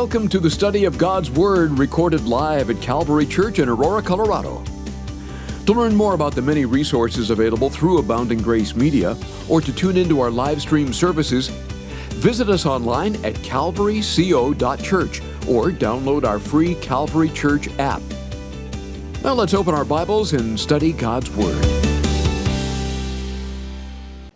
Welcome to the study of God's Word recorded live at Calvary Church in Aurora, Colorado. To learn more about the many resources available through Abounding Grace Media or to tune into our live stream services, visit us online at calvaryco.church or download our free Calvary Church app. Now let's open our Bibles and study God's Word.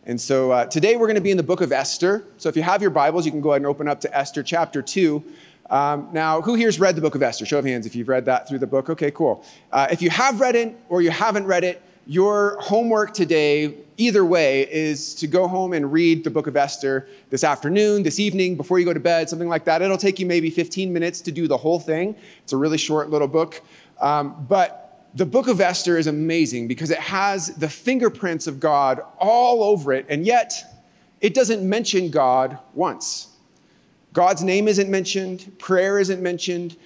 And so uh, today we're going to be in the book of Esther. So if you have your Bibles, you can go ahead and open up to Esther chapter 2. Um, now, who here's read the book of Esther? Show of hands if you've read that through the book. Okay, cool. Uh, if you have read it or you haven't read it, your homework today, either way, is to go home and read the book of Esther this afternoon, this evening, before you go to bed, something like that. It'll take you maybe 15 minutes to do the whole thing. It's a really short little book. Um, but the book of Esther is amazing because it has the fingerprints of God all over it, and yet it doesn't mention God once. God's name isn't mentioned, prayer isn't mentioned.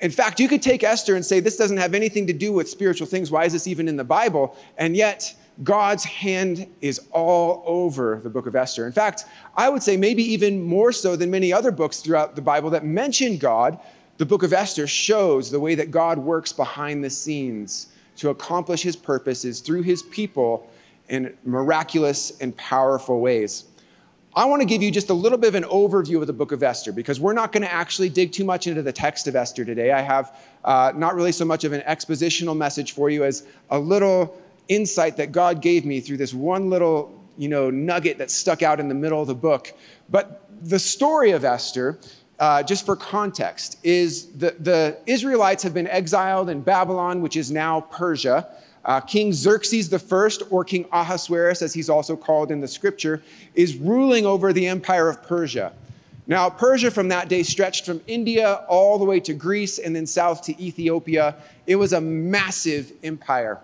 In fact, you could take Esther and say, This doesn't have anything to do with spiritual things. Why is this even in the Bible? And yet, God's hand is all over the book of Esther. In fact, I would say maybe even more so than many other books throughout the Bible that mention God, the book of Esther shows the way that God works behind the scenes to accomplish his purposes through his people in miraculous and powerful ways. I want to give you just a little bit of an overview of the book of Esther because we're not going to actually dig too much into the text of Esther today. I have uh, not really so much of an expositional message for you as a little insight that God gave me through this one little you know, nugget that stuck out in the middle of the book. But the story of Esther uh, just for context, is the, the Israelites have been exiled in Babylon, which is now Persia. Uh, King Xerxes I, or King Ahasuerus, as he's also called in the scripture, is ruling over the empire of Persia. Now, Persia from that day stretched from India all the way to Greece and then south to Ethiopia. It was a massive empire.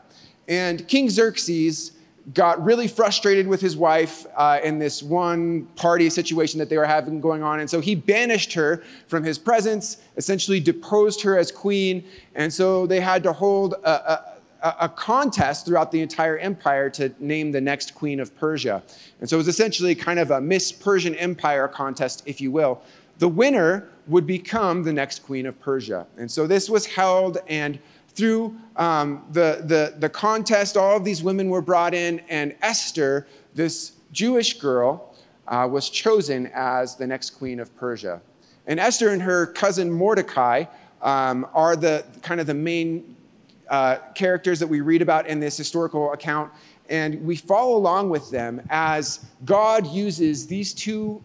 And King Xerxes got really frustrated with his wife uh, in this one party situation that they were having going on. And so he banished her from his presence, essentially deposed her as queen. And so they had to hold a, a, a contest throughout the entire empire to name the next queen of Persia. And so it was essentially kind of a Miss Persian Empire contest, if you will. The winner would become the next queen of Persia. And so this was held and through um, the, the, the contest, all of these women were brought in, and Esther, this Jewish girl, uh, was chosen as the next queen of Persia. And Esther and her cousin Mordecai um, are the kind of the main uh, characters that we read about in this historical account. And we follow along with them as God uses these two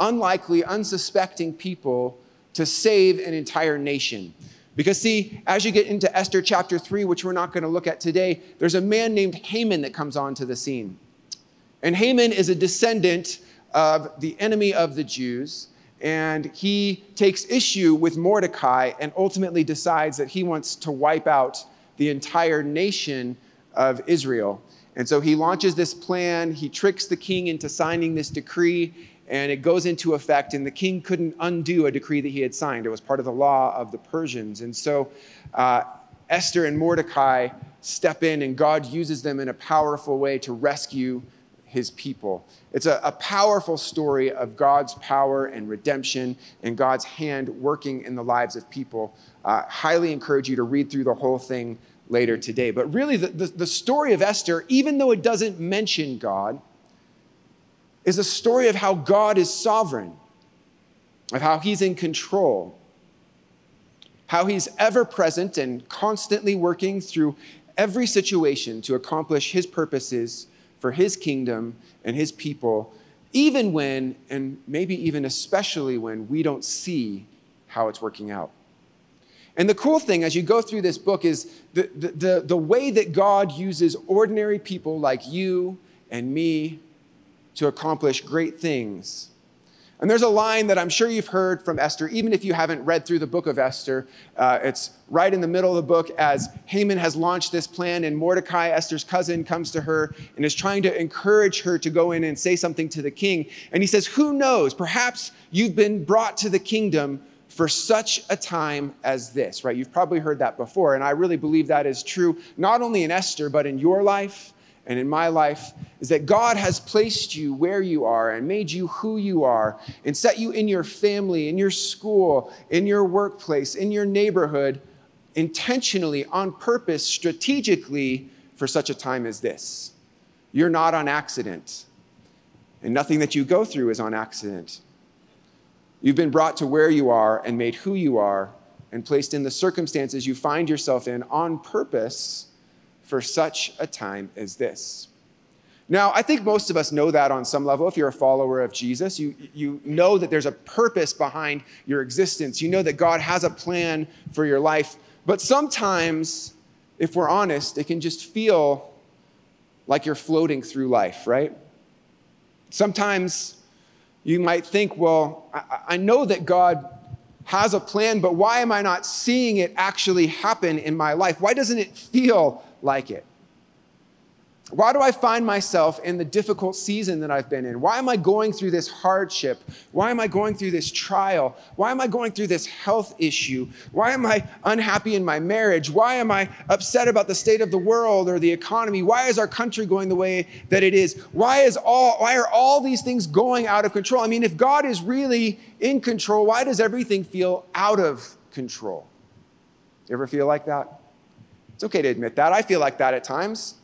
unlikely, unsuspecting people to save an entire nation. Because, see, as you get into Esther chapter 3, which we're not going to look at today, there's a man named Haman that comes onto the scene. And Haman is a descendant of the enemy of the Jews. And he takes issue with Mordecai and ultimately decides that he wants to wipe out the entire nation of Israel. And so he launches this plan. He tricks the king into signing this decree and it goes into effect, and the king couldn't undo a decree that he had signed. It was part of the law of the Persians. And so uh, Esther and Mordecai step in, and God uses them in a powerful way to rescue his people. It's a, a, powerful story of God's power and redemption and God's hand working in the lives of people. Uh, highly encourage you to read through the whole thing later today. But really, the, the, the story of Esther, even though it doesn't mention God, is a story of how God is sovereign, of how He's in control, how He's ever present and constantly working through every situation to accomplish His purposes for His kingdom and His people, even when, and maybe even especially when, we don't see how it's working out. And the cool thing as you go through this book is the, the, the, the way that God uses ordinary people like you and me to accomplish great things. And there's a line that I'm sure you've heard from Esther, even if you haven't read through the book of Esther. Uh, it's right in the middle of the book as Haman has launched this plan, and Mordecai, Esther's cousin, comes to her and is trying to encourage her to go in and say something to the king. And he says, Who knows? Perhaps you've been brought to the kingdom for such a time as this, right? You've probably heard that before. And I really believe that is true, not only in Esther, but in your life and in my life is that God has placed you where you are and made you who you are and set you in your family, in your school, in your workplace, in your neighborhood, intentionally, on purpose, strategically for such a time as this. You're not on accident, and nothing that you go through is on accident. You've been brought to where you are and made who you are and placed in the circumstances you find yourself in on purpose for such a time as this. Now, I think most of us know that on some level. If you're a follower of Jesus, you, you know that there's a purpose behind your existence. You know that God has a plan for your life. But sometimes, if we're honest, it can just feel like you're floating through life, right? Sometimes you might think, well, I, I know that God has a plan, but why am I not seeing it actually happen in my life? Why doesn't it feel like it? Why do I find myself in the difficult season that I've been in? Why am I going through this hardship? Why am I going through this trial? Why am I going through this health issue? Why am I unhappy in my marriage? Why am I upset about the state of the world or the economy? Why is our country going the way that it is? Why is all why are all these things going out of control? I mean, if God is really in control, why does everything feel out of control? You ever feel like that? It's okay to admit that. I feel like that at times.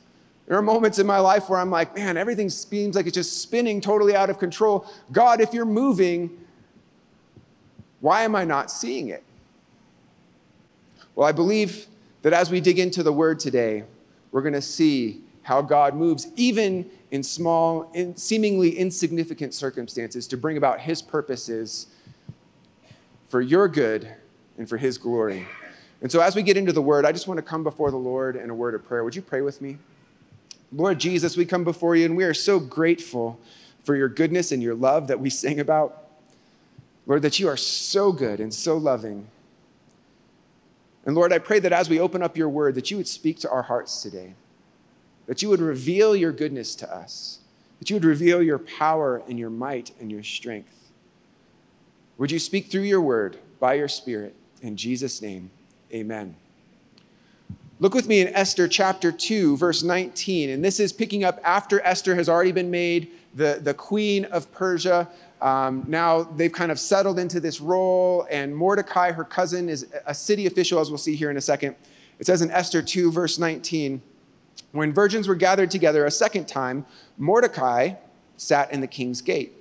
There are moments in my life where I'm like, man, everything seems like it's just spinning totally out of control. God, if you're moving, why am I not seeing it? Well, I believe that as we dig into the word today, we're going to see how God moves even in small, in seemingly insignificant circumstances to bring about his purposes for your good and for his glory. And so, as we get into the word, I just want to come before the Lord in a word of prayer. Would you pray with me? Lord Jesus, we come before you and we are so grateful for your goodness and your love that we sing about. Lord, that you are so good and so loving. And Lord, I pray that as we open up your word, that you would speak to our hearts today, that you would reveal your goodness to us, that you would reveal your power and your might and your strength. Would you speak through your word by your spirit? In Jesus' name. Amen. Look with me in Esther chapter 2, verse 19. And this is picking up after Esther has already been made the, the queen of Persia. Um, now they've kind of settled into this role, and Mordecai, her cousin, is a city official, as we'll see here in a second. It says in Esther 2, verse 19 When virgins were gathered together a second time, Mordecai sat in the king's gate.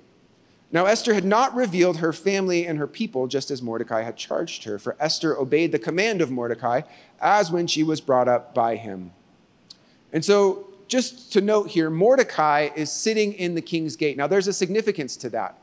Now, Esther had not revealed her family and her people just as Mordecai had charged her, for Esther obeyed the command of Mordecai as when she was brought up by him. And so, just to note here, Mordecai is sitting in the king's gate. Now, there's a significance to that.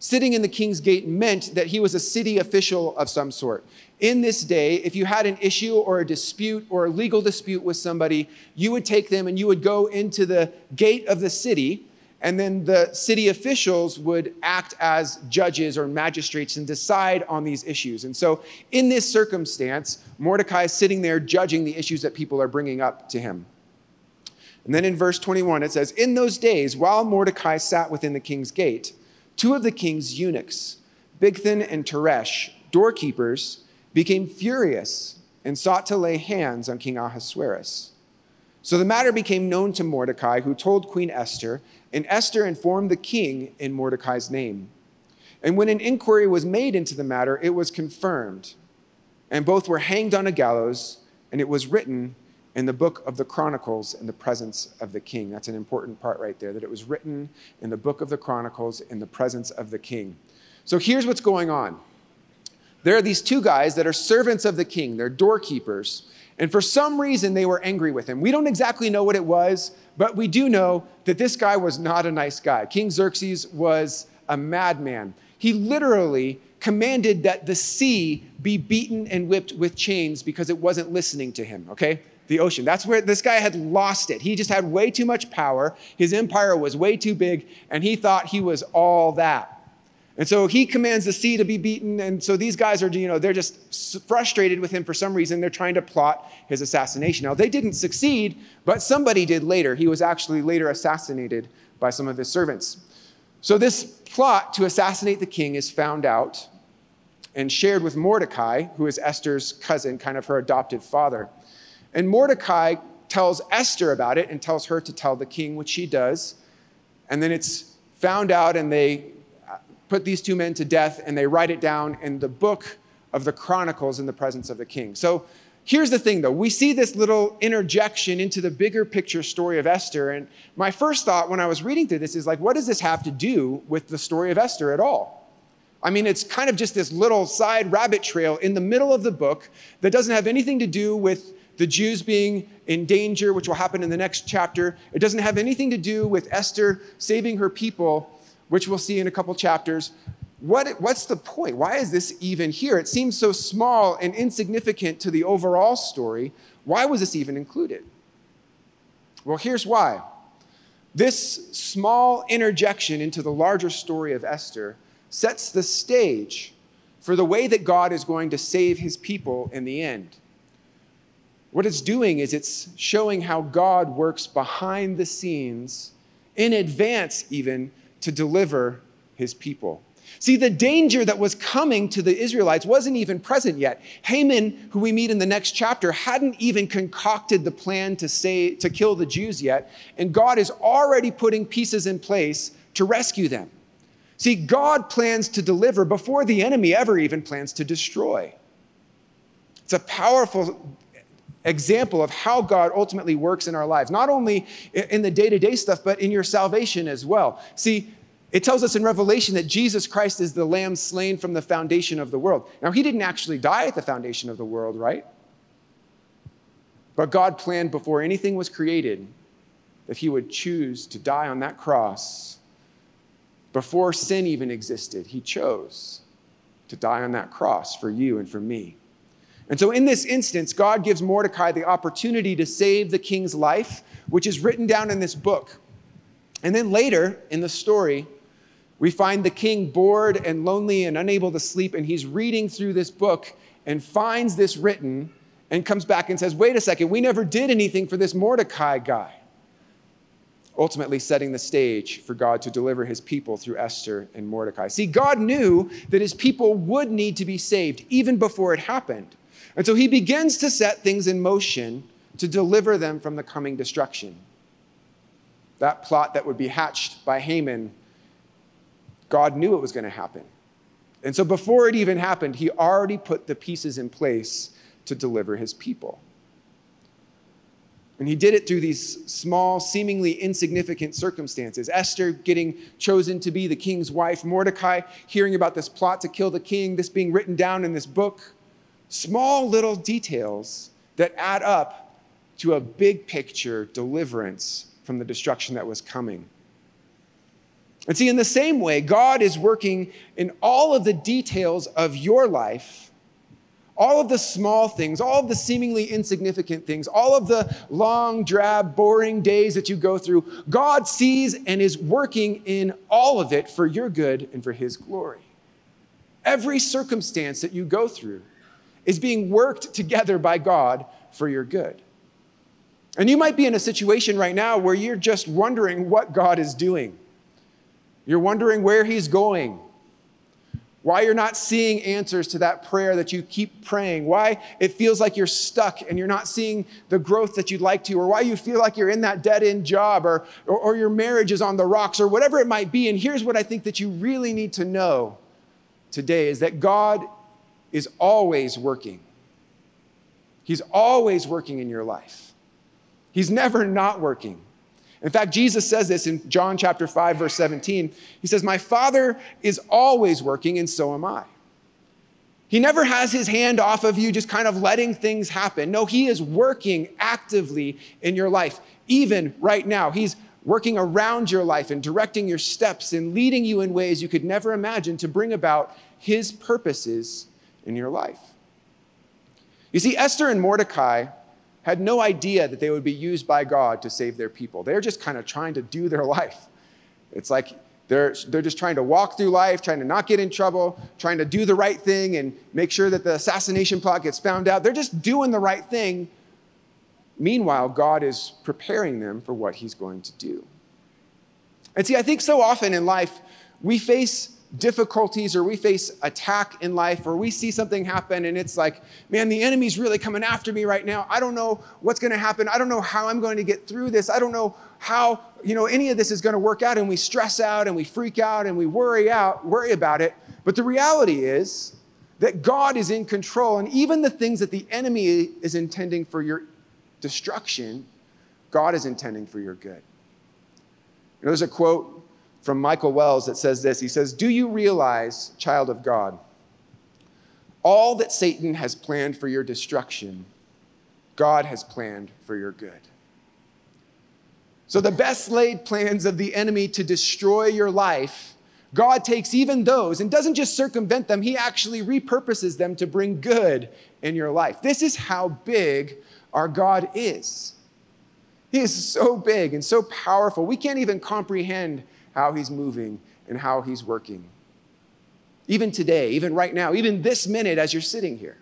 Sitting in the king's gate meant that he was a city official of some sort. In this day, if you had an issue or a dispute or a legal dispute with somebody, you would take them and you would go into the gate of the city and then the city officials would act as judges or magistrates and decide on these issues. And so, in this circumstance, Mordecai is sitting there judging the issues that people are bringing up to him. And then in verse 21, it says, In those days, while Mordecai sat within the king's gate, two of the king's eunuchs, Bigthan and Teresh, doorkeepers, became furious and sought to lay hands on King Ahasuerus. So the matter became known to Mordecai, who told Queen Esther, and Esther informed the king in Mordecai's name. And when an inquiry was made into the matter, it was confirmed. And both were hanged on a gallows, and it was written in the book of the Chronicles in the presence of the king. That's an important part right there, that it was written in the book of the Chronicles in the presence of the king. So here's what's going on there are these two guys that are servants of the king, they're doorkeepers. And for some reason, they were angry with him. We don't exactly know what it was, but we do know that this guy was not a nice guy. King Xerxes was a madman. He literally commanded that the sea be beaten and whipped with chains because it wasn't listening to him, okay? The ocean. That's where this guy had lost it. He just had way too much power. His empire was way too big, and he thought he was all that. And so he commands the sea to be beaten. And so these guys are, you know, they're just frustrated with him for some reason. They're trying to plot his assassination. Now, they didn't succeed, but somebody did later. He was actually later assassinated by some of his servants. So this plot to assassinate the king is found out and shared with Mordecai, who is Esther's cousin, kind of her adopted father. And Mordecai tells Esther about it and tells her to tell the king, which she does. And then it's found out, and they put these two men to death, and they write it down in the book of the Chronicles in the presence of the king. So here's the thing, though. We see this little interjection into the bigger picture story of Esther. And my first thought when I was reading through this is like, what does this have to do with the story of Esther at all? I mean, it's kind of just this little side rabbit trail in the middle of the book that doesn't have anything to do with the Jews being in danger, which will happen in the next chapter. It doesn't have anything to do with Esther saving her people, which we'll see in a couple chapters. What, what's the point? Why is this even here? It seems so small and insignificant to the overall story. Why was this even included? Well, here's why. This small interjection into the larger story of Esther sets the stage for the way that God is going to save his people in the end. What it's doing is it's showing how God works behind the scenes, in advance even, to deliver his people. See, the danger that was coming to the Israelites wasn't even present yet. Haman, who we meet in the next chapter, hadn't even concocted the plan to say to kill the Jews yet, and God is already putting pieces in place to rescue them. See, God plans to deliver before the enemy ever even plans to destroy. It's a powerful example of how God ultimately works in our lives, not only in the day to day stuff, but in your salvation as well. See, it tells us in Revelation that Jesus Christ is the lamb slain from the foundation of the world. Now, he didn't actually die at the foundation of the world, right? But God planned before anything was created that he would choose to die on that cross before sin even existed, he chose to die on that cross for you and for me. And so, in this instance, God gives Mordecai the opportunity to save the king's life, which is written down in this book. And then later in the story, we find the king bored and lonely and unable to sleep, and he's reading through this book and finds this written and comes back and says, Wait a second, we never did anything for this Mordecai guy ultimately setting the stage for God to deliver his people through Esther and Mordecai. See, God knew that his people would need to be saved even before it happened. And so he begins to set things in motion to deliver them from the coming destruction. That plot that would be hatched by Haman, God knew it was going to happen. And so before it even happened, he already put the pieces in place to deliver his people. And he did it through these small, seemingly insignificant circumstances. Esther getting chosen to be the king's wife, Mordecai hearing about this plot to kill the king, this being written down in this book. Small little details that add up to a big picture deliverance from the destruction that was coming. And see, in the same way, God is working in all of the details of your life all of the small things, all of the seemingly insignificant things, all of the long, drab, boring days that you go through, God sees and is working in all of it for your good and for His glory. Every circumstance that you go through is being worked together by God for your good. And you might be in a situation right now where you're just wondering what God is doing. You're wondering where He's going why you're not seeing answers to that prayer that you keep praying, why it feels like you're stuck and you're not seeing the growth that you'd like to, or why you feel like you're in that dead end job, or, or, or, your marriage is on the rocks, or whatever it might be. And here's what I think that you really need to know today is that God is always working. He's always working in your life, He's never not working. In fact, Jesus says this in John chapter 5, verse 17. He says, My Father is always working, and so am I. He never has his hand off of you, just kind of letting things happen. No, he is working actively in your life, even right now. He's working around your life and directing your steps and leading you in ways you could never imagine to bring about his purposes in your life. You see, Esther and Mordecai had no idea that they would be used by God to save their people. They're just kind of trying to do their life. It's like they're, they're just trying to walk through life, trying to not get in trouble, trying to do the right thing and make sure that the assassination plot gets found out. They're just doing the right thing. Meanwhile, God is preparing them for what He's going to do. And see, I think so often in life, we face difficulties or we face attack in life or we see something happen and it's like, man, the enemy's really coming after me right now. I don't know what's going to happen. I don't know how I'm going to get through this. I don't know how, you know, any of this is going to work out and we stress out and we freak out and we worry out, worry about it. But the reality is that God is in control and even the things that the enemy is intending for your destruction, God is intending for your good. You know, there's a quote from Michael Wells that says this He says, Do you realize, child of God, all that Satan has planned for your destruction, God has planned for your good? So, the best laid plans of the enemy to destroy your life, God takes even those and doesn't just circumvent them, He actually repurposes them to bring good in your life. This is how big our God is. He is so big and so powerful. We can't even comprehend how He's moving and how He's working. Even today, even right now, even this minute as you're sitting here.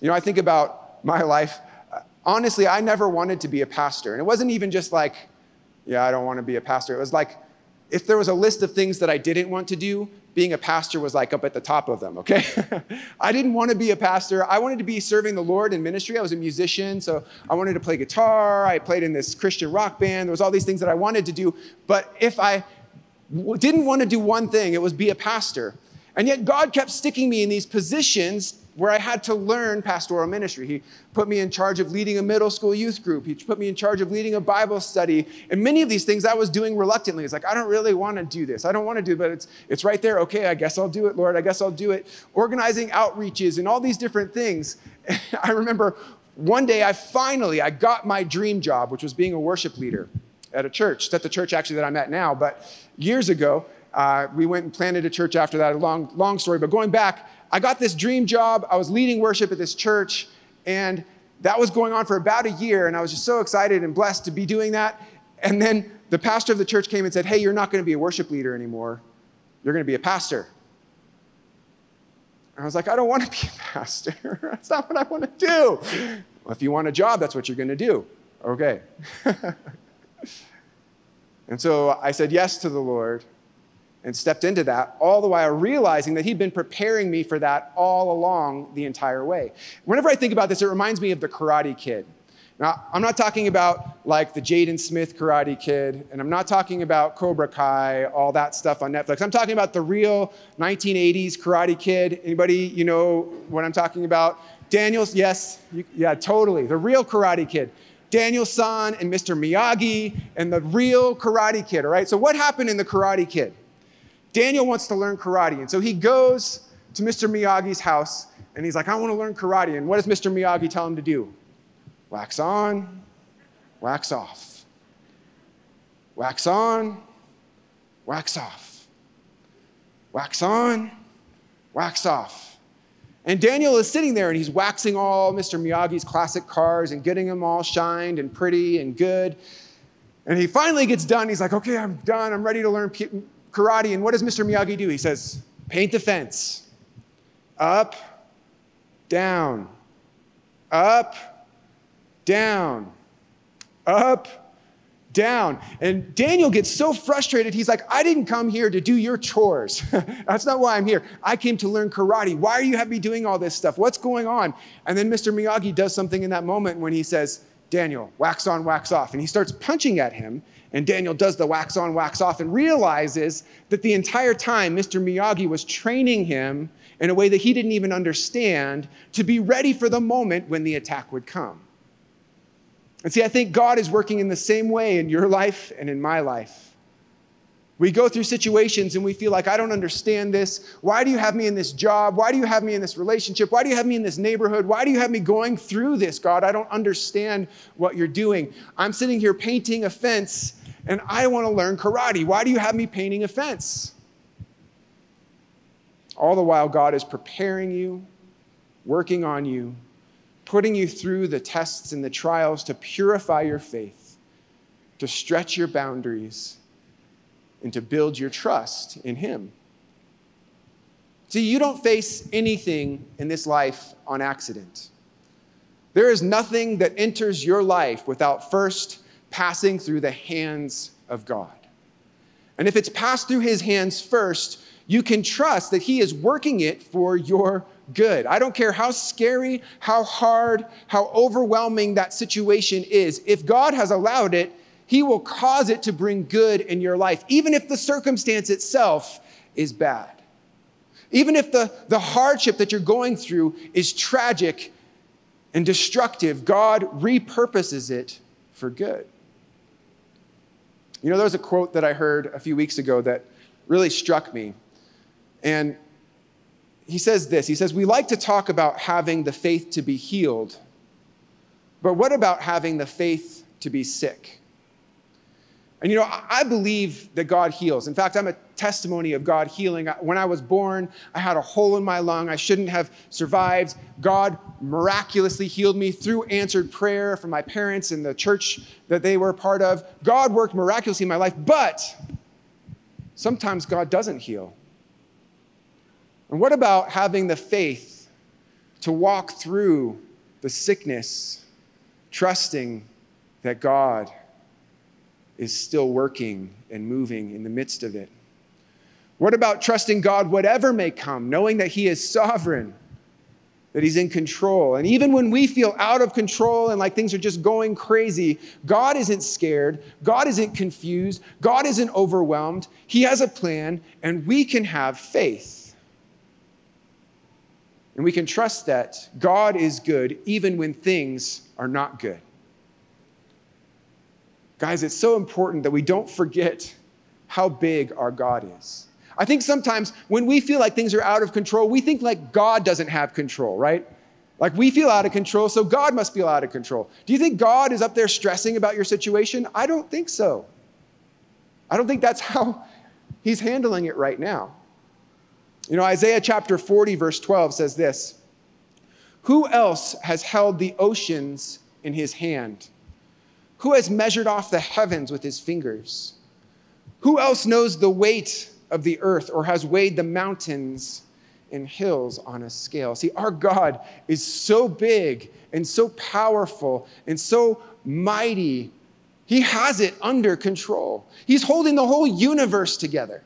You know, I think about my life. Honestly, I never wanted to be a pastor. And it wasn't even just like, yeah, I don't want to be a pastor. It was like, if there was a list of things that I didn't want to do, being a pastor was like up at the top of them, okay? I didn't want to be a pastor. I wanted to be serving the Lord in ministry. I was a musician, so I wanted to play guitar. I played in this Christian rock band. There was all these things that I wanted to do. But if I didn't want to do one thing, it was be a pastor. And yet God kept sticking me in these positions where I had to learn pastoral ministry. He put me in charge of leading a middle school youth group. He put me in charge of leading a Bible study. And many of these things I was doing reluctantly. It's like, I don't really want to do this. I don't want to do it, but it's, it's right there. Okay, I guess I'll do it, Lord. I guess I'll do it. Organizing outreaches and all these different things. I remember one day I finally, I got my dream job, which was being a worship leader at a church. It's at the church actually that I'm at now. But years ago, uh, we went and planted a church after that. A long, long story. But going back, I got this dream job. I was leading worship at this church, and that was going on for about a year. And I was just so excited and blessed to be doing that. And then the pastor of the church came and said, Hey, you're not going to be a worship leader anymore. You're going to be a pastor. And I was like, I don't want to be a pastor. that's not what I want to do. Well, if you want a job, that's what you're going to do. Okay. and so I said yes to the Lord and stepped into that, all the while realizing that he'd been preparing me for that all along the entire way. Whenever I think about this, it reminds me of the Karate Kid. Now, I'm not talking about like the Jaden Smith Karate Kid, and I'm not talking about Cobra Kai, all that stuff on Netflix. I'm talking about the real 1980s Karate Kid. Anybody, you know what I'm talking about? Daniels, yes, you, yeah, totally. The real Karate Kid. Daniel San and Mr. Miyagi and the real Karate Kid, all right? So, what happened in the Karate Kid? Daniel wants to learn karate. And so he goes to Mr. Miyagi's house and he's like, I want to learn karate. And what does Mr. Miyagi tell him to do? Wax on, wax off. Wax on, wax off. Wax on, wax off. And Daniel is sitting there and he's waxing all Mr. Miyagi's classic cars and getting them all shined and pretty and good. And he finally gets done. He's like, okay, I'm done. I'm ready to learn karate, and what does Mr. Miyagi do? He says, paint the fence. Up, down, up, down, up, down. And Daniel gets so frustrated, he's like, I didn't come here to do your chores. That's not why I'm here. I came to learn karate. Why are you having me doing all this stuff? What's going on? And then Mr. Miyagi does something in that moment when he says, Daniel, wax on, wax off. And he starts punching at him. And Daniel does the wax on, wax off, and realizes that the entire time Mr. Miyagi was training him in a way that he didn't even understand to be ready for the moment when the attack would come. And see, I think God is working in the same way in your life and in my life. We go through situations and we feel like, I don't understand this. Why do you have me in this job? Why do you have me in this relationship? Why do you have me in this neighborhood? Why do you have me going through this, God? I don't understand what you're doing. I'm sitting here painting a fence and I want to learn karate. Why do you have me painting a fence? All the while, God is preparing you, working on you, putting you through the tests and the trials to purify your faith, to stretch your boundaries, and to build your trust in Him. See, you don't face anything in this life on accident. There is nothing that enters your life without first passing through the hands of God. And if it's passed through his hands first, you can trust that he is working it for your good. I don't care how scary, how hard, how overwhelming that situation is. If God has allowed it, he will cause it to bring good in your life, even if the circumstance itself is bad. Even if the, the hardship that you're going through is tragic and destructive, God repurposes it for good. You know, there was a quote that I heard a few weeks ago that really struck me. And he says this He says, We like to talk about having the faith to be healed, but what about having the faith to be sick? And you know, I believe that God heals. In fact, I'm a testimony of God healing. When I was born, I had a hole in my lung. I shouldn't have survived. God miraculously healed me through answered prayer from my parents and the church that they were part of. God worked miraculously in my life, but sometimes God doesn't heal. And what about having the faith to walk through the sickness, trusting that God is still working and moving in the midst of it? What about trusting God, whatever may come, knowing that He is sovereign, that He's in control? And even when we feel out of control and like things are just going crazy, God isn't scared. God isn't confused. God isn't overwhelmed. He has a plan, and we can have faith. And we can trust that God is good even when things are not good. Guys, it's so important that we don't forget how big our God is. I think sometimes when we feel like things are out of control, we think like God doesn't have control, right? Like we feel out of control, so God must feel out of control. Do you think God is up there stressing about your situation? I don't think so. I don't think that's how he's handling it right now. You know, Isaiah chapter 40, verse 12 says this Who else has held the oceans in his hand? Who has measured off the heavens with his fingers? Who else knows the weight of the earth or has weighed the mountains and hills on a scale? See, our God is so big and so powerful and so mighty. He has it under control. He's holding the whole universe together.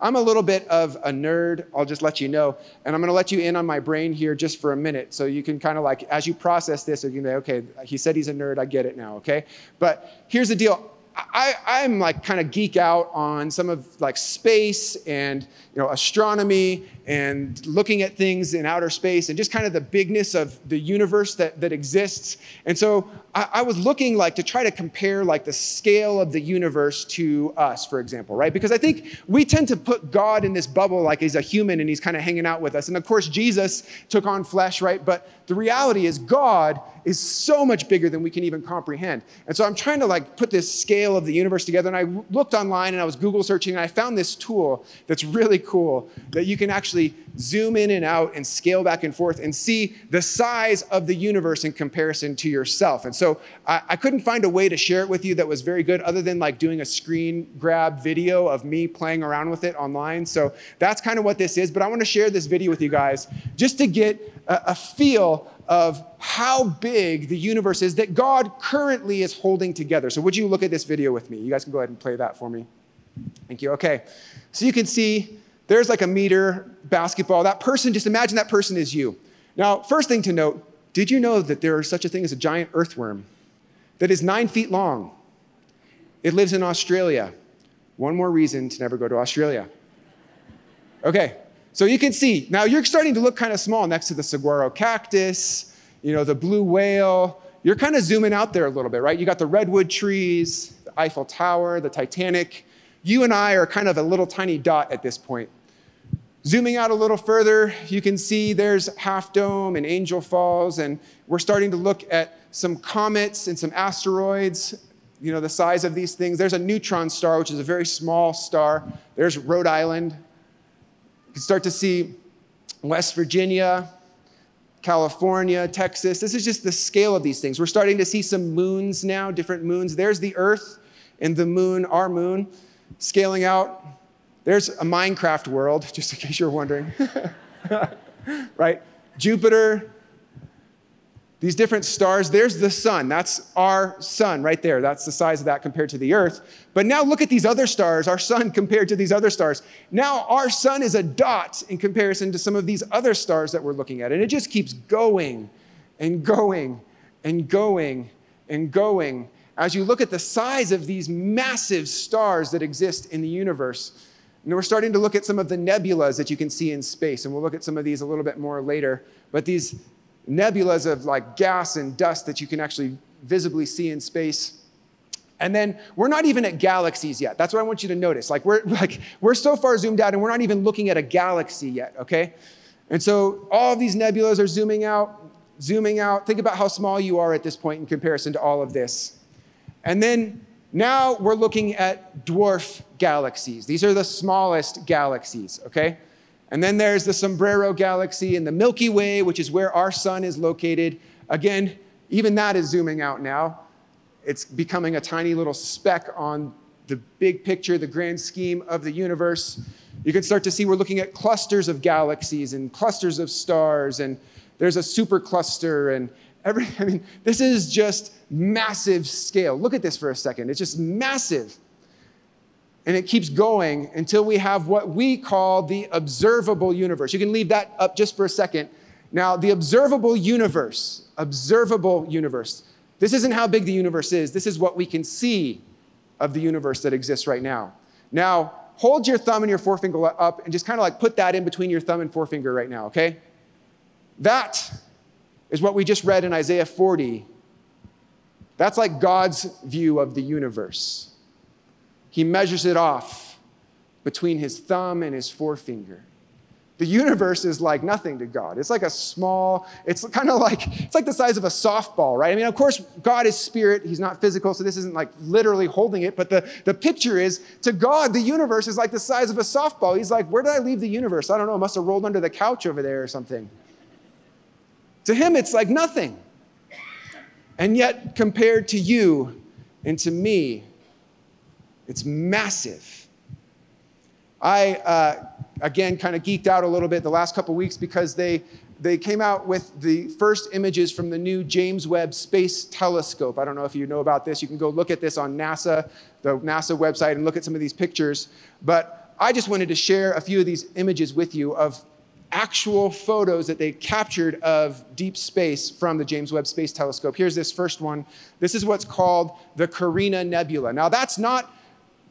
I'm a little bit of a nerd, I'll just let you know. And I'm going to let you in on my brain here just for a minute. So you can kind of like, as you process this, you can say, okay, he said he's a nerd, I get it now, okay? But here's the deal I, I'm like kind of geek out on some of like space and you know astronomy and looking at things in outer space and just kind of the bigness of the universe that, that exists. And so I, I was looking like to try to compare like the scale of the universe to us, for example, right? Because I think we tend to put God in this bubble like he's a human and he's kind of hanging out with us. And of course, Jesus took on flesh, right? But the reality is God is so much bigger than we can even comprehend. And so I'm trying to like put this scale of the universe together. And I looked online and I was Google searching and I found this tool that's really cool that you can actually zoom in and out and scale back and forth and see the size of the universe in comparison to yourself. And so I, I couldn't find a way to share it with you that was very good other than like doing a screen grab video of me playing around with it online. So that's kind of what this is. But I want to share this video with you guys just to get a, a feel of how big the universe is that God currently is holding together. So, would you look at this video with me? You guys can go ahead and play that for me. Thank you. Okay. So, you can see there's like a meter basketball. That person, just imagine that person is you. Now, first thing to note did you know that there is such a thing as a giant earthworm that is nine feet long? It lives in Australia. One more reason to never go to Australia. Okay, so you can see, now you're starting to look kind of small next to the saguaro cactus, you know, the blue whale. You're kind of zooming out there a little bit, right? You got the redwood trees, the Eiffel Tower, the Titanic. You and I are kind of a little tiny dot at this point. Zooming out a little further, you can see there's Half Dome and Angel Falls, and we're starting to look at some comets and some asteroids, you know, the size of these things. There's a neutron star, which is a very small star. There's Rhode Island, you can start to see West Virginia, California, Texas. This is just the scale of these things. We're starting to see some moons now, different moons. There's the Earth and the moon, our moon, scaling out. There's a Minecraft world, just in case you're wondering. right? Jupiter, these different stars. There's the sun. That's our sun right there. That's the size of that compared to the earth. But now look at these other stars, our sun compared to these other stars. Now our sun is a dot in comparison to some of these other stars that we're looking at. And it just keeps going and going and going and going as you look at the size of these massive stars that exist in the universe. And we're starting to look at some of the nebulas that you can see in space, and we'll look at some of these a little bit more later. But these nebulas of like gas and dust that you can actually visibly see in space. And then we're not even at galaxies yet. That's what I want you to notice. Like we're like we're so far zoomed out and we're not even looking at a galaxy yet, okay? And so all of these nebulas are zooming out, zooming out. Think about how small you are at this point in comparison to all of this. And then now we're looking at dwarf galaxies. These are the smallest galaxies, okay? And then there's the Sombrero Galaxy and the Milky Way, which is where our sun is located. Again, even that is zooming out now. It's becoming a tiny little speck on the big picture, the grand scheme of the universe. You can start to see we're looking at clusters of galaxies and clusters of stars, and there's a supercluster, and every, I mean, this is just massive scale. Look at this for a second. It's just massive. And it keeps going until we have what we call the observable universe. You can leave that up just for a second. Now, the observable universe, observable universe, this isn't how big the universe is. This is what we can see of the universe that exists right now. Now, hold your thumb and your forefinger up and just kind of like put that in between your thumb and forefinger right now, okay? That is what we just read in Isaiah 40. That's like God's view of the universe he measures it off between his thumb and his forefinger. The universe is like nothing to God. It's like a small, it's kind of like, it's like the size of a softball, right? I mean, of course, God is spirit. He's not physical, so this isn't like literally holding it, but the, the picture is to God, the universe is like the size of a softball. He's like, where did I leave the universe? I don't know. It must have rolled under the couch over there or something. To him, it's like nothing. And yet, compared to you and to me, it's massive. I, uh, again, kind of geeked out a little bit the last couple weeks because they, they came out with the first images from the new James Webb Space Telescope. I don't know if you know about this. You can go look at this on NASA, the NASA website, and look at some of these pictures. But I just wanted to share a few of these images with you of actual photos that they captured of deep space from the James Webb Space Telescope. Here's this first one. This is what's called the Carina Nebula. Now, that's not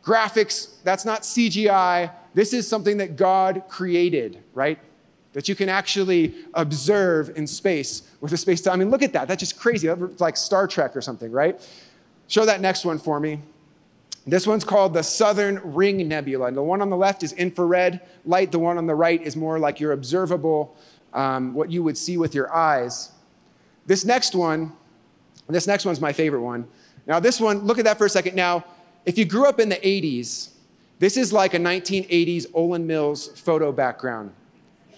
graphics, that's not CGI. This is something that God created, right? That you can actually observe in space with a space. I mean, look at that. That's just crazy. It's like Star Trek or something, right? Show that next one for me. This one's called the Southern Ring Nebula. And the one on the left is infrared light. The one on the right is more like your observable, um, what you would see with your eyes. This next one, this next one's my favorite one. Now, this one, look at that for a second. Now, if you grew up in the 80s, this is like a 1980s Olan Mills photo background.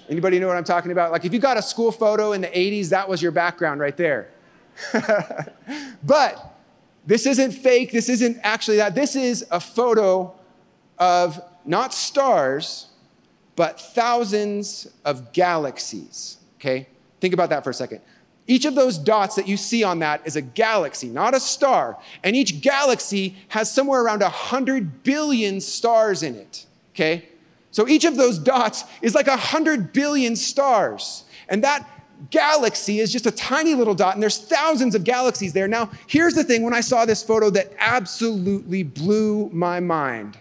Anybody know what I'm talking about? Like if you got a school photo in the 80s, that was your background right there. but this isn't fake. This isn't actually that. This is a photo of not stars, but thousands of galaxies. Okay? Think about that for a second. Each of those dots that you see on that is a galaxy, not a star. And each galaxy has somewhere around 100 billion stars in it. Okay? So each of those dots is like 100 billion stars. And that galaxy is just a tiny little dot, and there's thousands of galaxies there. Now, here's the thing when I saw this photo that absolutely blew my mind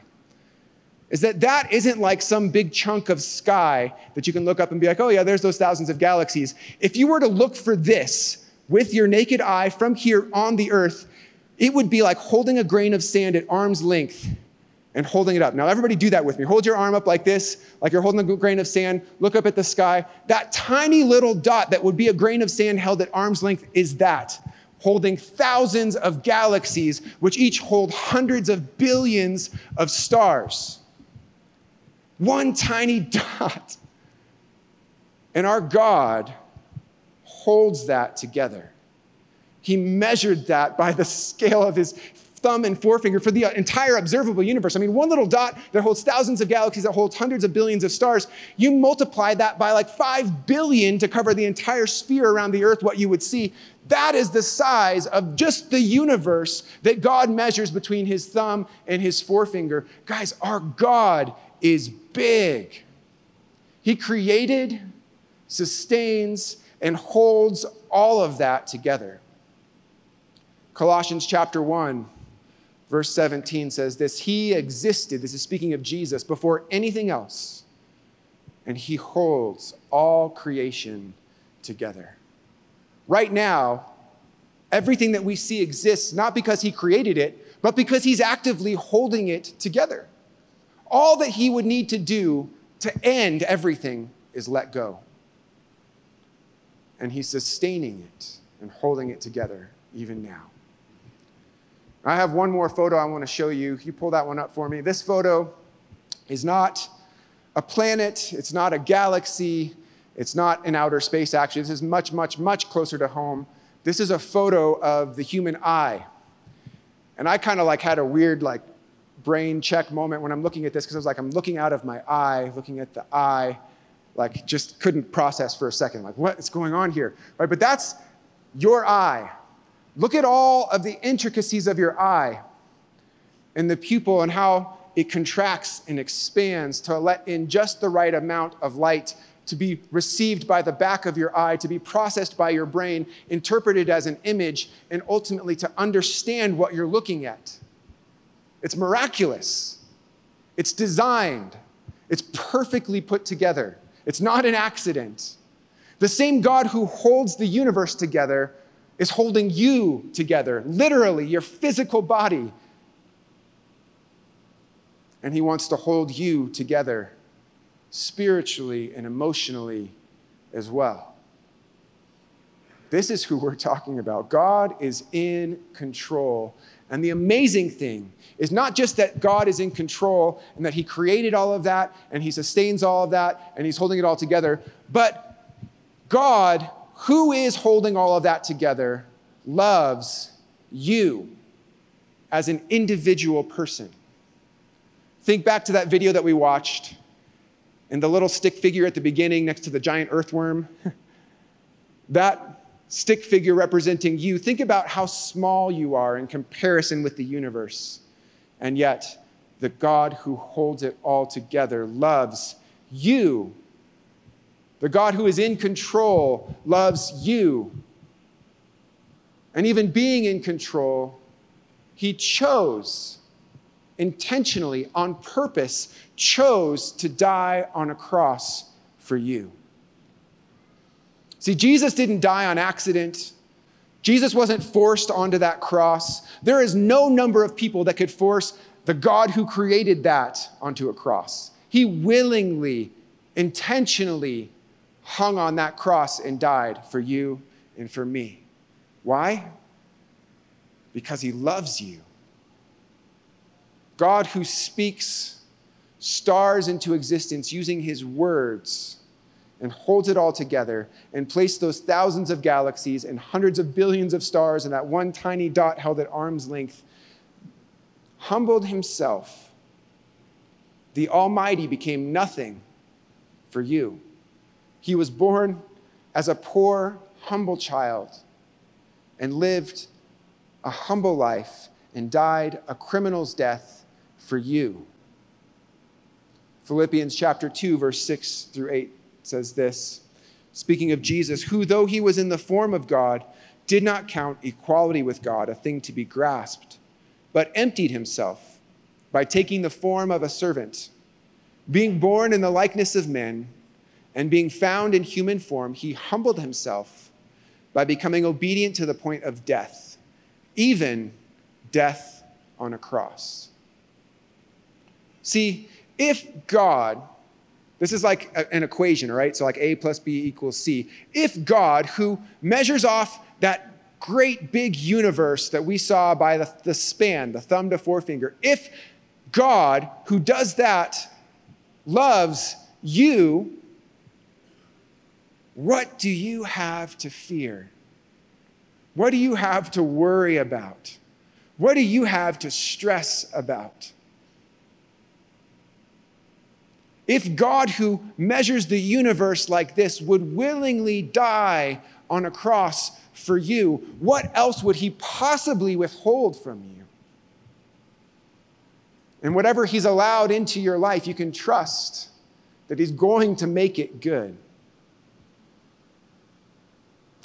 is that that isn't like some big chunk of sky that you can look up and be like, oh, yeah, there's those thousands of galaxies. If you were to look for this with your naked eye from here on the earth, it would be like holding a grain of sand at arm's length and holding it up. Now, everybody do that with me. Hold your arm up like this, like you're holding a grain of sand. Look up at the sky. That tiny little dot that would be a grain of sand held at arm's length is that, holding thousands of galaxies, which each hold hundreds of billions of stars. One tiny dot. And our God holds that together. He measured that by the scale of his thumb and forefinger for the uh, entire observable universe. I mean, one little dot that holds thousands of galaxies, that holds hundreds of billions of stars, you multiply that by like 5 billion to cover the entire sphere around the earth, what you would see. That is the size of just the universe that God measures between his thumb and his forefinger. Guys, our God is big. He created, sustains, and holds all of that together. Colossians chapter 1, verse 17 says this He existed, this is speaking of Jesus, before anything else, and He holds all creation together. Right now, everything that we see exists not because He created it, but because He's actively holding it together. All that He would need to do to end everything is let go. And He's sustaining it and holding it together even now. I have one more photo I want to show you. You pull that one up for me. This photo is not a planet, it's not a galaxy, it's not in outer space, actually. This is much, much, much closer to home. This is a photo of the human eye. And I kind of like had a weird, like, brain check moment when I'm looking at this because I was like, I'm looking out of my eye, looking at the eye, like, just couldn't process for a second, like, what is going on here? Right? But that's your eye. Look at all of the intricacies of your eye and the pupil and how it contracts and expands to let in just the right amount of light to be received by the back of your eye, to be processed by your brain, interpreted as an image, and ultimately to understand what you're looking at. It's miraculous. It's designed. It's perfectly put together. It's not an accident. The same God who holds the universe together is holding you together, literally, your physical body. And He wants to hold you together spiritually and emotionally as well. This is who we're talking about. God is in control. And the amazing thing is not just that God is in control and that He created all of that and He sustains all of that and He's holding it all together, but God who is holding all of that together loves you as an individual person. Think back to that video that we watched and the little stick figure at the beginning next to the giant earthworm. that stick figure representing you. Think about how small you are in comparison with the universe. And yet, the God who holds it all together loves you the God who is in control loves you. And even being in control, he chose intentionally, on purpose, chose to die on a cross for you. See, Jesus didn't die on accident. Jesus wasn't forced onto that cross. There is no number of people that could force the God who created that onto a cross. He willingly, intentionally hung on that cross and died for you and for me. Why? Because he loves you. God, who speaks stars into existence using his words and holds it all together and placed those thousands of galaxies and hundreds of billions of stars in that one tiny dot held at arm's length, humbled himself. The Almighty became nothing for you. He was born as a poor, humble child and lived a humble life and died a criminal's death for you. Philippians chapter 2, verse 6 through 8 says this speaking of Jesus, who, though he was in the form of God, did not count equality with God a thing to be grasped, but emptied himself by taking the form of a servant, being born in the likeness of men and being found in human form, he humbled himself by becoming obedient to the point of death, even death on a cross. See, if God, this is like an equation, all right? So, like A plus B equals C. If God, who measures off that great big universe that we saw by the, the span, the thumb to forefinger, if God, who does that, loves you what do you have to fear? What do you have to worry about? What do you have to stress about? If God, who measures the universe like this, would willingly die on a cross for you, what else would he possibly withhold from you? And whatever he's allowed into your life, you can trust that he's going to make it good.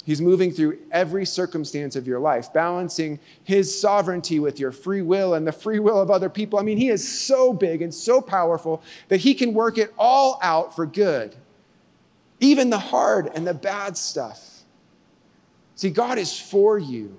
He's moving through every circumstance of your life, balancing his sovereignty with your free will and the free will of other people. I mean, he is so big and so powerful that he can work it all out for good, even the hard and the bad stuff. See, God is for you.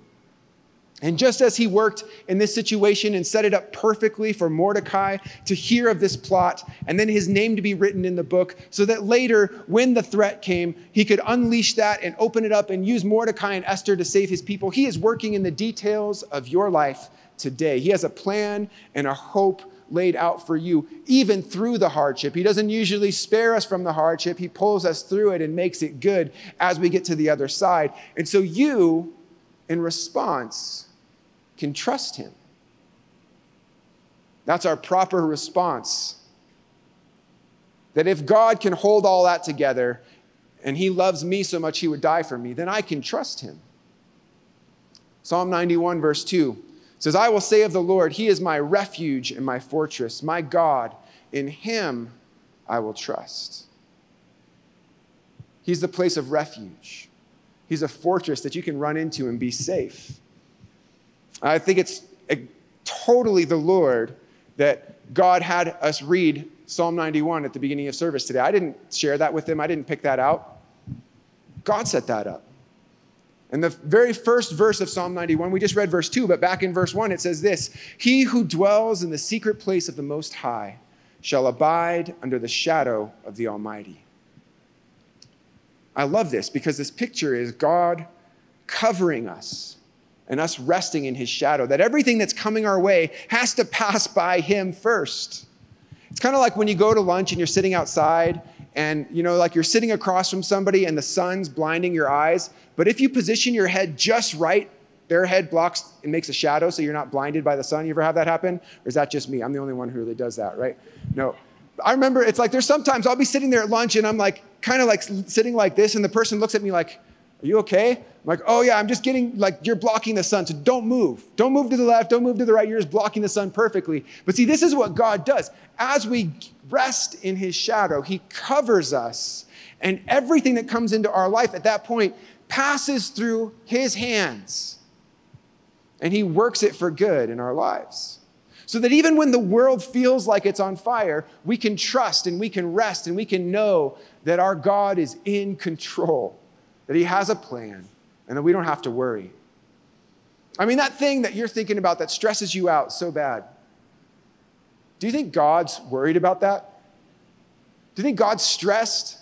And just as he worked in this situation and set it up perfectly for Mordecai to hear of this plot and then his name to be written in the book, so that later, when the threat came, he could unleash that and open it up and use Mordecai and Esther to save his people, he is working in the details of your life today. He has a plan and a hope laid out for you, even through the hardship. He doesn't usually spare us from the hardship, he pulls us through it and makes it good as we get to the other side. And so, you, in response, can trust Him. That's our proper response. That if God can hold all that together and He loves me so much He would die for me, then I can trust Him. Psalm 91, verse 2 says, I will say of the Lord, He is my refuge and my fortress, my God. In Him I will trust. He's the place of refuge. He's a fortress that you can run into and be safe. I think it's eh, totally the Lord that God had us read Psalm 91 at the beginning of service today. I didn't share that with him, I didn't pick that out. God set that up. And the very first verse of Psalm 91, we just read verse 2, but back in verse 1, it says this He who dwells in the secret place of the Most High shall abide under the shadow of the Almighty. I love this because this picture is God covering us and us resting in his shadow, that everything that's coming our way has to pass by him first. It's kind of like when you go to lunch and you're sitting outside and you know like you're sitting across from somebody and the sun's blinding your eyes, but if you position your head just right, their head blocks and makes a shadow so you're not blinded by the sun. You ever have that happen? Or is that just me? I'm the only one who really does that, right? No. I remember it's like there's sometimes I'll be sitting there at lunch and I'm like kind of like sitting like this and the person looks at me like are you okay? I'm like, Oh, yeah, I'm just getting like, you're blocking the sun. So don't move. Don't move to the left. Don't move to the right. You're just blocking the sun perfectly. But see, this is what God does. As we rest in his shadow, he covers us. And everything that comes into our life at that point passes through his hands. And he works it for good in our lives. So that even when the world feels like it's on fire, we can trust and we can rest and we can know that our God is in control that He has a plan, and that we don't have to worry. I mean, that thing that you're thinking about that stresses you out so bad, do you think God's worried about that? Do you think God's stressed?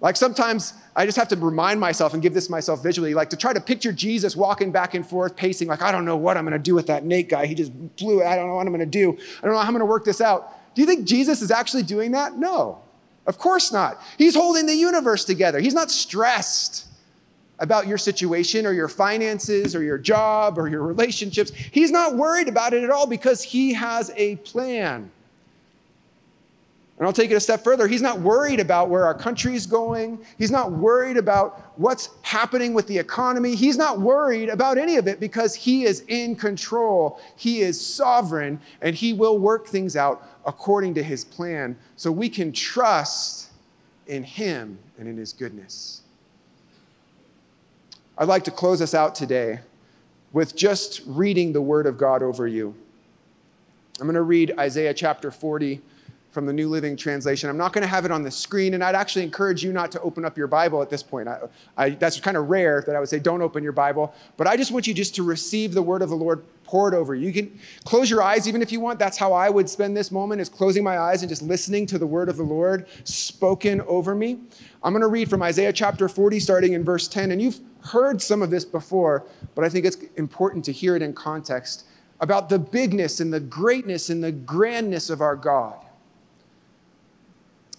Like sometimes I just have to remind myself and give this myself visually, like to try to picture Jesus walking back and forth, pacing, like, I don't know what I'm gonna do with that Nate guy. He just blew it. I don't know what I'm gonna do. I don't know how I'm gonna work this out. Do you think Jesus is actually doing that? No. Of course not. He's holding the universe together. He's not stressed about your situation or your finances or your job or your relationships. He's not worried about it at all because he has a plan. And I'll take it a step further. He's not worried about where our country's going. He's not worried about what's happening with the economy. He's not worried about any of it because he is in control. He is sovereign and he will work things out according to his plan so we can trust in him and in his goodness. I'd like to close us out today with just reading the word of God over you. I'm going to read Isaiah chapter 40 from the New Living Translation. I'm not going to have it on the screen, and I'd actually encourage you not to open up your Bible at this point. I, I, that's kind of rare that I would say don't open your Bible, but I just want you just to receive the word of the Lord poured over you. You can close your eyes even if you want. That's how I would spend this moment is closing my eyes and just listening to the word of the Lord spoken over me. I'm going to read from Isaiah chapter 40 starting in verse 10, and you've heard some of this before, but I think it's important to hear it in context about the bigness and the greatness and the grandness of our God.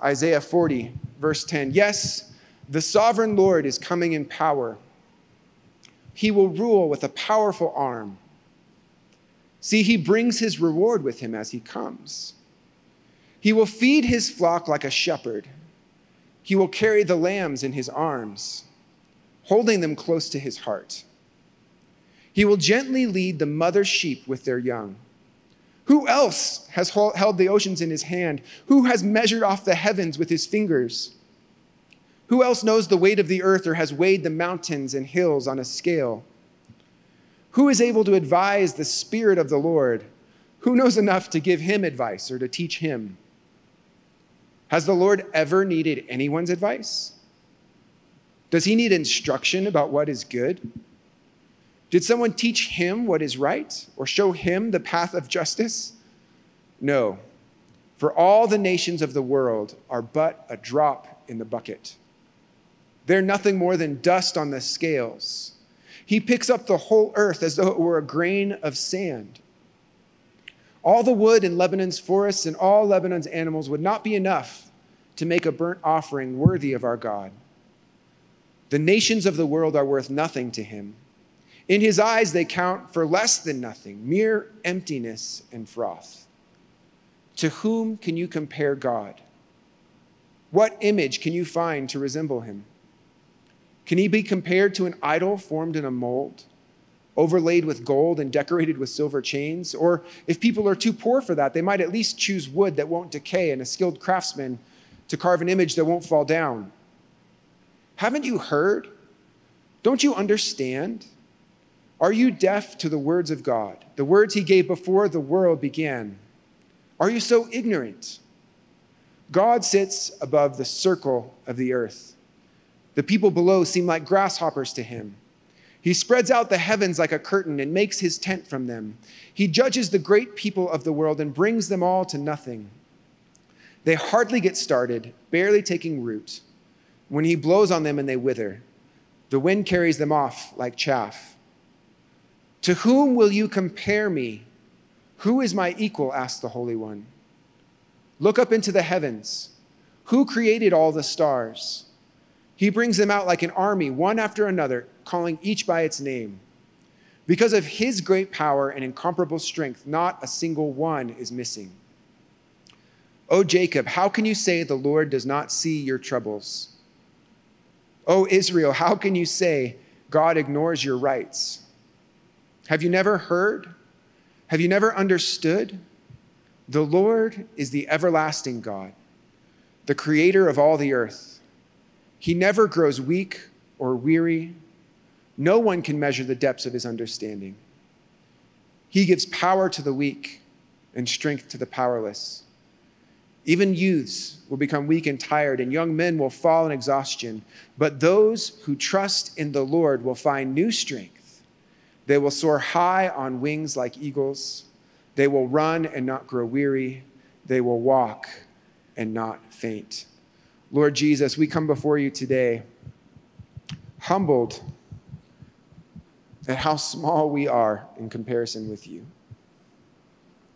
Isaiah 40, verse 10. Yes, the sovereign Lord is coming in power. He will rule with a powerful arm. See, he brings his reward with him as he comes. He will feed his flock like a shepherd. He will carry the lambs in his arms, holding them close to his heart. He will gently lead the mother sheep with their young. Who else has held the oceans in his hand? Who has measured off the heavens with his fingers? Who else knows the weight of the earth or has weighed the mountains and hills on a scale? Who is able to advise the Spirit of the Lord? Who knows enough to give him advice or to teach him? Has the Lord ever needed anyone's advice? Does he need instruction about what is good? Did someone teach him what is right or show him the path of justice? No, for all the nations of the world are but a drop in the bucket. They're nothing more than dust on the scales. He picks up the whole earth as though it were a grain of sand. All the wood in Lebanon's forests and all Lebanon's animals would not be enough to make a burnt offering worthy of our God. The nations of the world are worth nothing to him. In his eyes, they count for less than nothing, mere emptiness and froth. To whom can you compare God? What image can you find to resemble him? Can he be compared to an idol formed in a mold, overlaid with gold and decorated with silver chains? Or if people are too poor for that, they might at least choose wood that won't decay and a skilled craftsman to carve an image that won't fall down. Haven't you heard? Don't you understand? Are you deaf to the words of God, the words he gave before the world began? Are you so ignorant? God sits above the circle of the earth. The people below seem like grasshoppers to him. He spreads out the heavens like a curtain and makes his tent from them. He judges the great people of the world and brings them all to nothing. They hardly get started, barely taking root. When he blows on them and they wither, the wind carries them off like chaff. To whom will you compare me? Who is my equal? asked the Holy One. Look up into the heavens. Who created all the stars? He brings them out like an army, one after another, calling each by its name. Because of his great power and incomparable strength, not a single one is missing. O Jacob, how can you say the Lord does not see your troubles? O Israel, how can you say God ignores your rights? Have you never heard? Have you never understood? The Lord is the everlasting God, the creator of all the earth. He never grows weak or weary. No one can measure the depths of his understanding. He gives power to the weak and strength to the powerless. Even youths will become weak and tired, and young men will fall in exhaustion. But those who trust in the Lord will find new strength. They will soar high on wings like eagles. They will run and not grow weary. They will walk and not faint. Lord Jesus, we come before you today humbled at how small we are in comparison with you.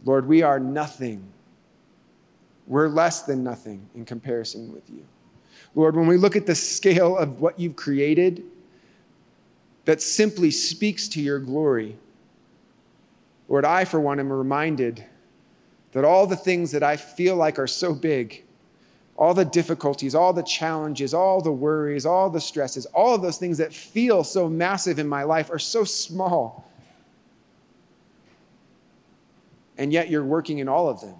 Lord, we are nothing. We're less than nothing in comparison with you. Lord, when we look at the scale of what you've created, that simply speaks to your glory. Lord, I, for one, am reminded that all the things that I feel like are so big, all the difficulties, all the challenges, all the worries, all the stresses, all of those things that feel so massive in my life are so small. And yet you're working in all of them.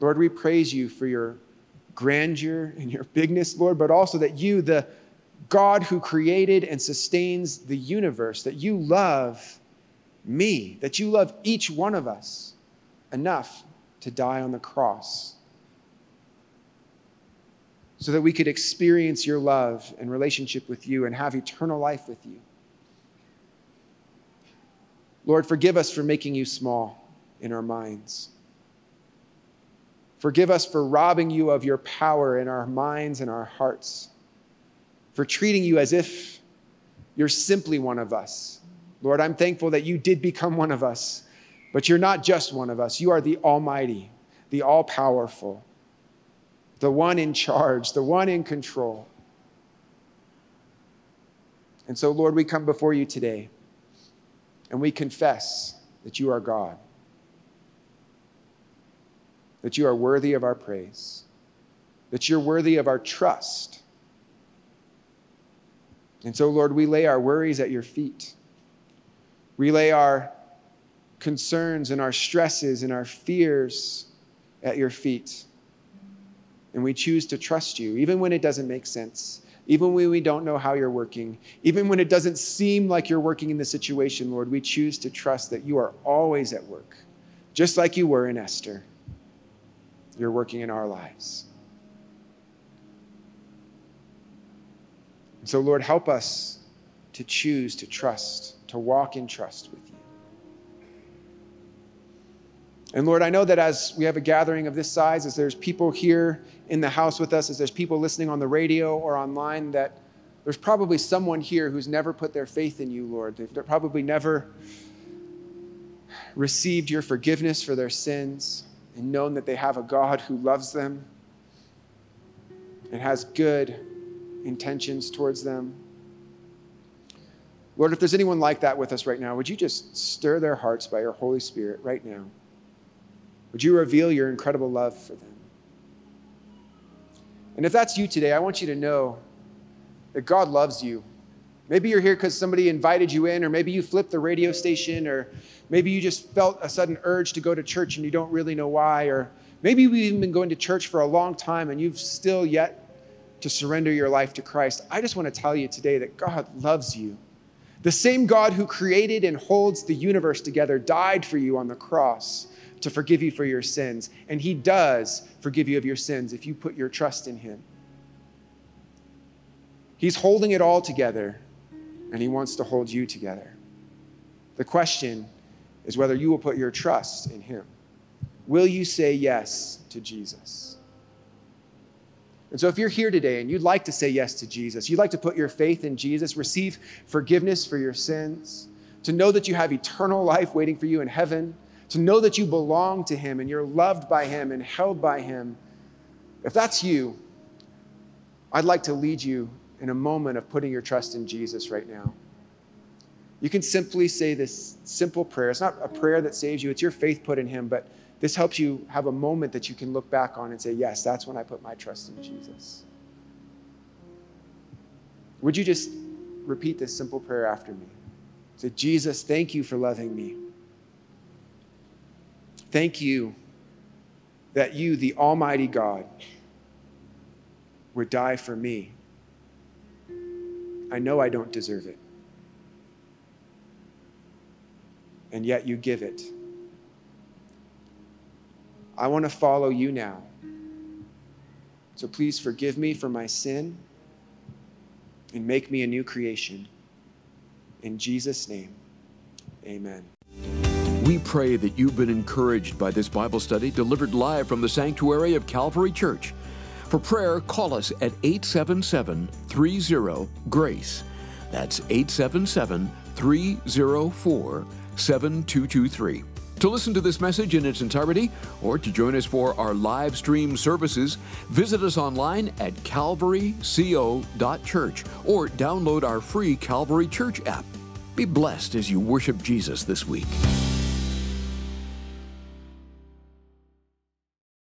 Lord, we praise you for your grandeur and your bigness, Lord, but also that you, the God who created and sustains the universe, that you love me, that you love each one of us enough to die on the cross so that we could experience your love and relationship with you and have eternal life with you. Lord, forgive us for making you small in our minds. Forgive us for robbing you of your power in our minds and our hearts for treating you as if you're simply one of us. Lord, I'm thankful that you did become one of us, but you're not just one of us. You are the Almighty, the All Powerful, the one in charge, the one in control. And so, Lord, we come before you today. And we confess that you are God, that you are worthy of our praise, that you're worthy of our trust. And so, Lord, we lay our worries at your feet. We lay our concerns and our stresses and our fears at your feet. And we choose to trust you, even when it doesn't make sense, even when we don't know how you're working, even when it doesn't seem like you're working in the situation, Lord. We choose to trust that you are always at work, just like you were in Esther. You're working in our lives. And so, Lord, help us to choose to trust, to walk in trust with you. And Lord, I know that as we have a gathering of this size, as there's people here in the house with us, as there's people listening on the radio or online, that there's probably someone here who's never put their faith in you, Lord. They've probably never received your forgiveness for their sins and known that they have a God who loves them and has good intentions towards them. Lord, if there's anyone like that with us right now, would you just stir their hearts by your Holy Spirit right now? Would you reveal your incredible love for them? And if that's you today, I want you to know that God loves you. Maybe you're here because somebody invited you in, or maybe you flipped the radio station, or maybe you just felt a sudden urge to go to church and you don't really know why, or maybe you've even been going to church for a long time and you've still yet to surrender your life to Christ. I just want to tell you today that God loves you. The same God who created and holds the universe together died for you on the cross to forgive you for your sins. And He does forgive you of your sins if you put your trust in Him. He's holding it all together, and He wants to hold you together. The question is whether you will put your trust in Him. Will you say yes to Jesus? And so, if you're here today and you'd like to say yes to Jesus, you'd like to put your faith in Jesus, receive forgiveness for your sins, to know that you have eternal life waiting for you in heaven, to know that you belong to Him and you're loved by Him and held by Him, if that's you, I'd like to lead you in a moment of putting your trust in Jesus right now. You can simply say this simple prayer. It's not a prayer that saves you, it's your faith put in Him, but this helps you have a moment that you can look back on and say, Yes, that's when I put my trust in Jesus. Would you just repeat this simple prayer after me? Say, Jesus, thank you for loving me. Thank you that you, the Almighty God, would die for me. I know I don't deserve it. And yet you give it. I want to follow you now. So please forgive me for my sin and make me a new creation. In Jesus' name, amen. We pray that you've been encouraged by this Bible study delivered live from the sanctuary of Calvary Church. For prayer, call us at 877 30 GRACE. That's 877 304 7223. To listen to this message in its entirety or to join us for our live stream services, visit us online at calvaryco.church or download our free Calvary Church app. Be blessed as you worship Jesus this week.